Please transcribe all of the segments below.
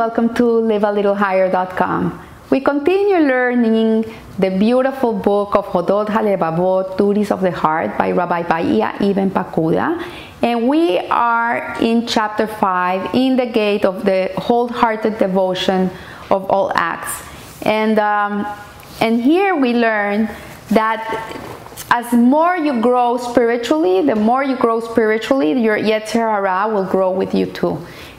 welcome to livealittlehigher.com. We continue learning the beautiful book of Chovot Halevavot, Duties of the Heart by Rabbi Bahya Ibn Pakuda. And we are in chapter 5, in the gate of the wholehearted devotion of all acts. And, um, and here we learn that as more you grow spiritually, the more you grow spiritually, your Yetzer Hara will grow with you too.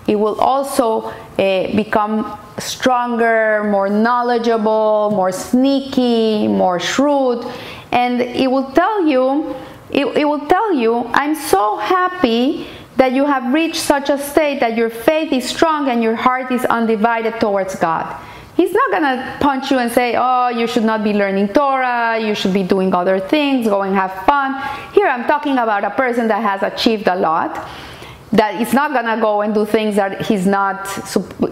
It will also uh, become stronger, more knowledgeable, more sneaky, more shrewd, and it will tell you, it, it will tell you, I'm so happy that you have reached such a state that your faith is strong and your heart is undivided towards God. He's not to punch you and say, Oh, you should not be learning Torah, you should be doing other things, go and have fun. Here I'm talking about a person that has achieved a lot that he's not gonna go and do things that he's not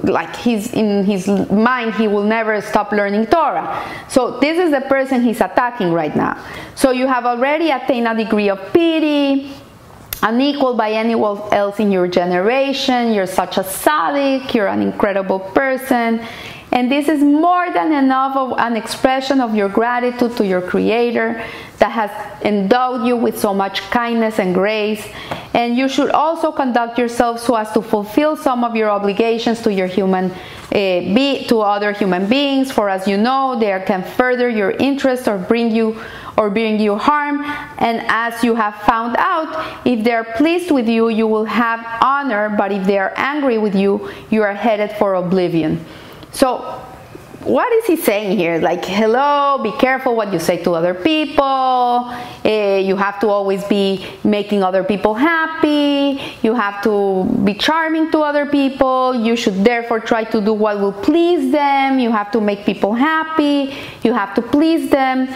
like he's in his mind he will never stop learning torah. So this is the person he's attacking right now. So you have already attained a degree of pity unequal by anyone else in your generation you're such a tzaddik you're an incredible person and this is more than enough of an expression of your gratitude to your Creator that has endowed you with so much kindness and grace. And you should also conduct yourself so as to fulfill some of your obligations to your human uh, be to other human beings. For as you know, they can further your interest or bring you or bring you harm. And as you have found out, if they are pleased with you, you will have honor. But if they are angry with you, you are headed for oblivion. So, what is he saying here? Like, hello, be careful what you say to other people. Uh, you have to always be making other people happy. You have to be charming to other people. You should therefore try to do what will please them. You have to make people happy. You have to please them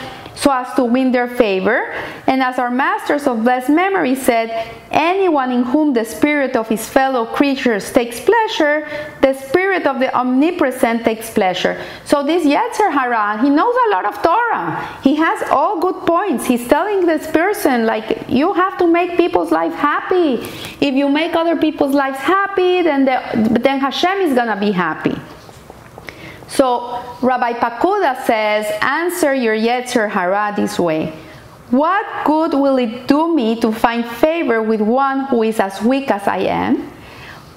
so as to win their favor. And as our masters of blessed memory said, anyone in whom the spirit of his fellow creatures takes pleasure, the spirit of the omnipresent takes pleasure. So this Yetzer Hara, he knows a lot of Torah. He has all good points. He's telling this person, like, you have to make people's life happy. If you make other people's lives happy, then, the, then Hashem is gonna be happy. So Rabbi Pakuda says, answer your Yetzer Hara this way. What good will it do me to find favor with one who is as weak as I am?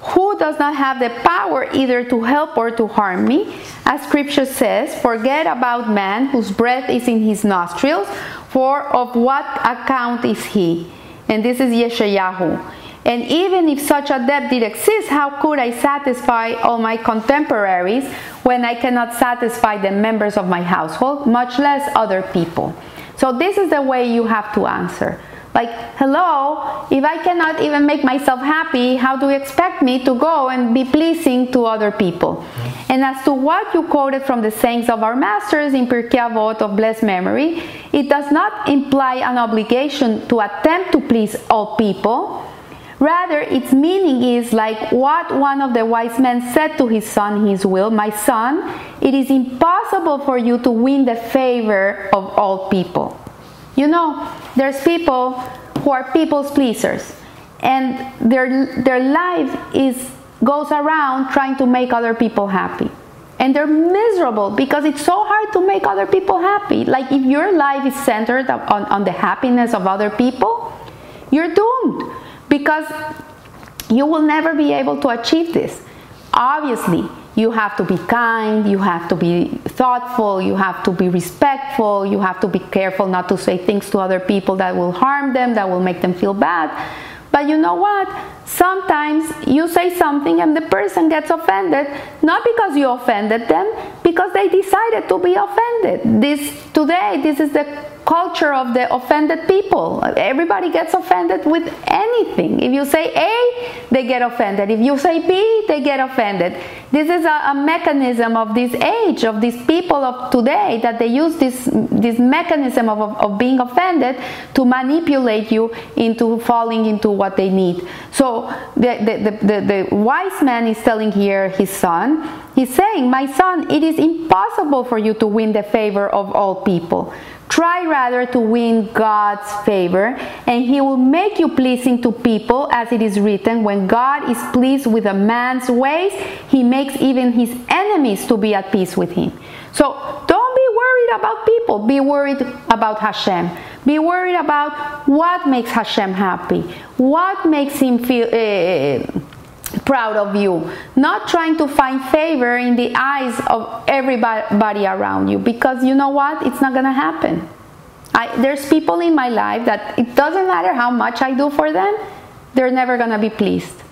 Who does not have the power either to help or to harm me? As scripture says, forget about man whose breath is in his nostrils, for of what account is he? And this is Yeshayahu. And even if such a debt did exist, how could I satisfy all my contemporaries when I cannot satisfy the members of my household, much less other people? So, this is the way you have to answer. Like, hello, if I cannot even make myself happy, how do you expect me to go and be pleasing to other people? Mm-hmm. And as to what you quoted from the sayings of our masters in Pirkei Avot of blessed memory, it does not imply an obligation to attempt to please all people Rather, its meaning is like what one of the wise men said to his son his will My son, it is impossible for you to win the favor of all people. You know, there's people who are people's pleasers, and their, their life is, goes around trying to make other people happy. And they're miserable because it's so hard to make other people happy. Like, if your life is centered on, on the happiness of other people, you're doomed because you will never be able to achieve this. Obviously, you have to be kind, you have to be thoughtful, you have to be respectful, you have to be careful not to say things to other people that will harm them, that will make them feel bad. But you know what? Sometimes you say something and the person gets offended, not because you offended them, because they decided to be offended. This today, this is the culture of the offended people. Everybody gets offended with anything. If you say A, they get offended. If you say B, they get offended. This is a, a mechanism of this age, of these people of today, that they use this, this mechanism of, of, of being offended to manipulate you into falling into what they need. So the, the, the, the, the wise man is telling here his son, he's saying, My son, it is impossible for you to win the favor of all people. Try rather to win God's favor, and He will make you pleasing to people, as it is written When God is pleased with a man's ways, He makes even his enemies to be at peace with him. So don't be worried about people, be worried about Hashem. Be worried about what makes Hashem happy, what makes Him feel. Uh, proud of you, not trying to find favor in the eyes of everybody around you because you know what? It's not going to happen. I, there's people in my life that it doesn't matter how much I do for them, they're never going to be pleased.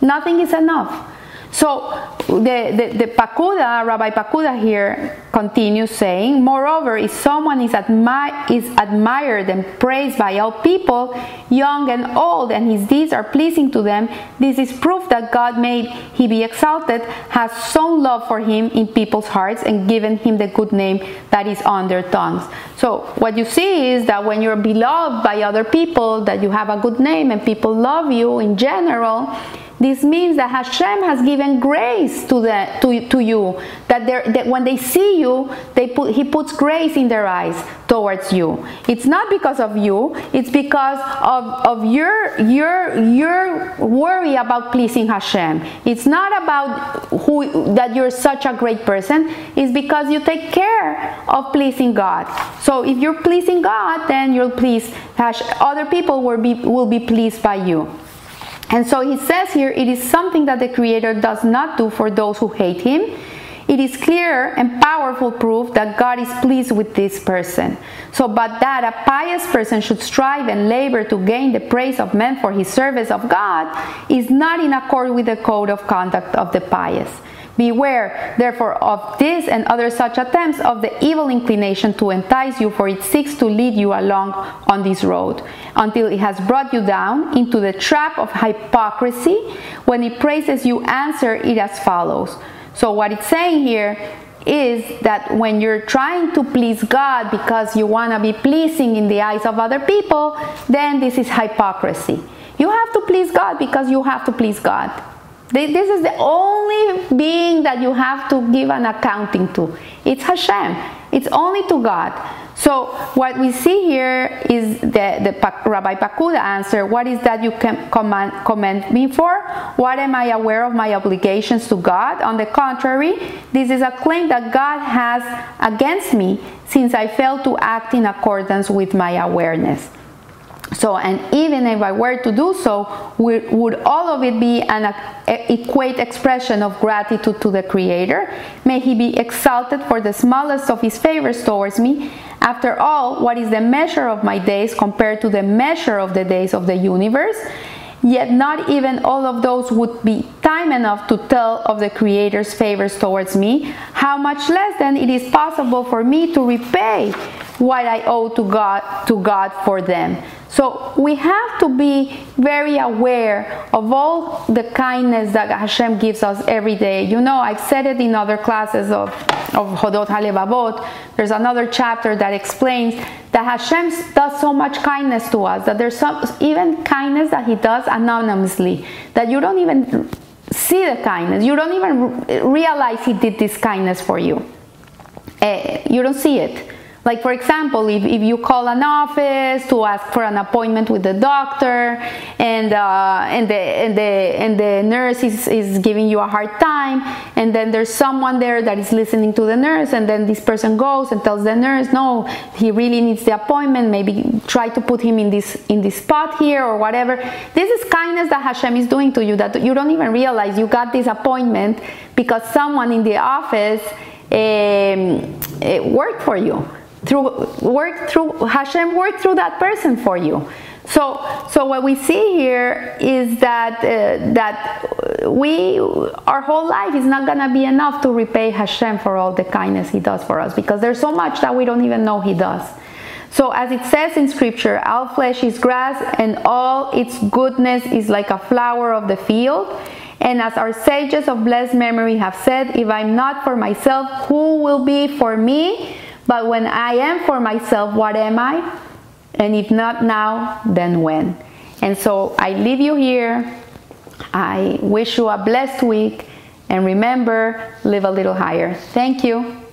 Nothing is enough. So the, the, the, Pakuda, Rabbi Pakuda here continues saying, Moreover, if someone is, admi- is admired and praised by all people, young and old, and his deeds are pleasing to them, this is proof that God made he be exalted, has sown love for him in people's hearts, and given him the good name that is on their tongues. So what you see is that when you're beloved by other people, that you have a good name and people love you in general, this means that Hashem has given grace to, the, to, to you. That, that when they see you, they put, He puts grace in their eyes towards you. It's not because of you, it's because of, of your, your, your worry about pleasing Hashem. It's not about who, that you're such a great person, it's because you take care of pleasing God. So if you're pleasing God, then you'll please, other people will be, will be pleased by you. And so he says here, it is something that the Creator does not do for those who hate him. It is clear and powerful proof that God is pleased with this person. So, but that a pious person should strive and labor to gain the praise of men for his service of God is not in accord with the code of conduct of the pious. Beware, therefore, of this and other such attempts of the evil inclination to entice you, for it seeks to lead you along on this road until it has brought you down into the trap of hypocrisy. When it praises you, answer it as follows. So, what it's saying here is that when you're trying to please God because you want to be pleasing in the eyes of other people, then this is hypocrisy. You have to please God because you have to please God. This is the only being that you have to give an accounting to. It's Hashem. It's only to God. So what we see here is the, the Rabbi Pakuda answer, what is that you can command, commend me for? What am I aware of my obligations to God? On the contrary, this is a claim that God has against me since I failed to act in accordance with my awareness. So, and even if I were to do so, would, all of it be an equate expression of gratitude to the Creator? May He be exalted for the smallest of His favors towards me. After all, what is the measure of my days compared to the measure of the days of the universe? Yet not even all of those would be time enough to tell of the Creator's favors towards me. How much less then it is possible for me to repay what I owe to God to God for them. So we have to be very aware of all the kindness that Hashem gives us every day. You know, I've said it in other classes of, of Chovot HaLevavot. There's another chapter that explains that Hashem does so much kindness to us, that there's some, even kindness that He does anonymously, that you don't even see the kindness. You don't even realize He did this kindness for you. Uh, you don't see it like for example, if, if you call an office to ask for an appointment with the doctor and, uh, and, the, and, the, and the nurse is, is giving you a hard time and then there's someone there that is listening to the nurse and then this person goes and tells the nurse, no, he really needs the appointment, maybe try to put him in this, in this spot here or whatever. This is kindness that Hashem is doing to you that you don't even realize you got this appointment because someone in the office um, worked for you through work through Hashem work through that person for you. So, so what we see here is that uh, that we our whole life is not gonna be enough to repay Hashem for all the kindness He does for us because there's so much that we don't even know He does. So, as it says in Scripture, all flesh is grass, and all its goodness is like a flower of the field. And as our sages of blessed memory have said, if I'm not for myself, who will be for me? But when I am for myself, what am I? And if not now, then when? And so I leave you here. I wish you a blessed week. And remember, live a little higher. Thank you.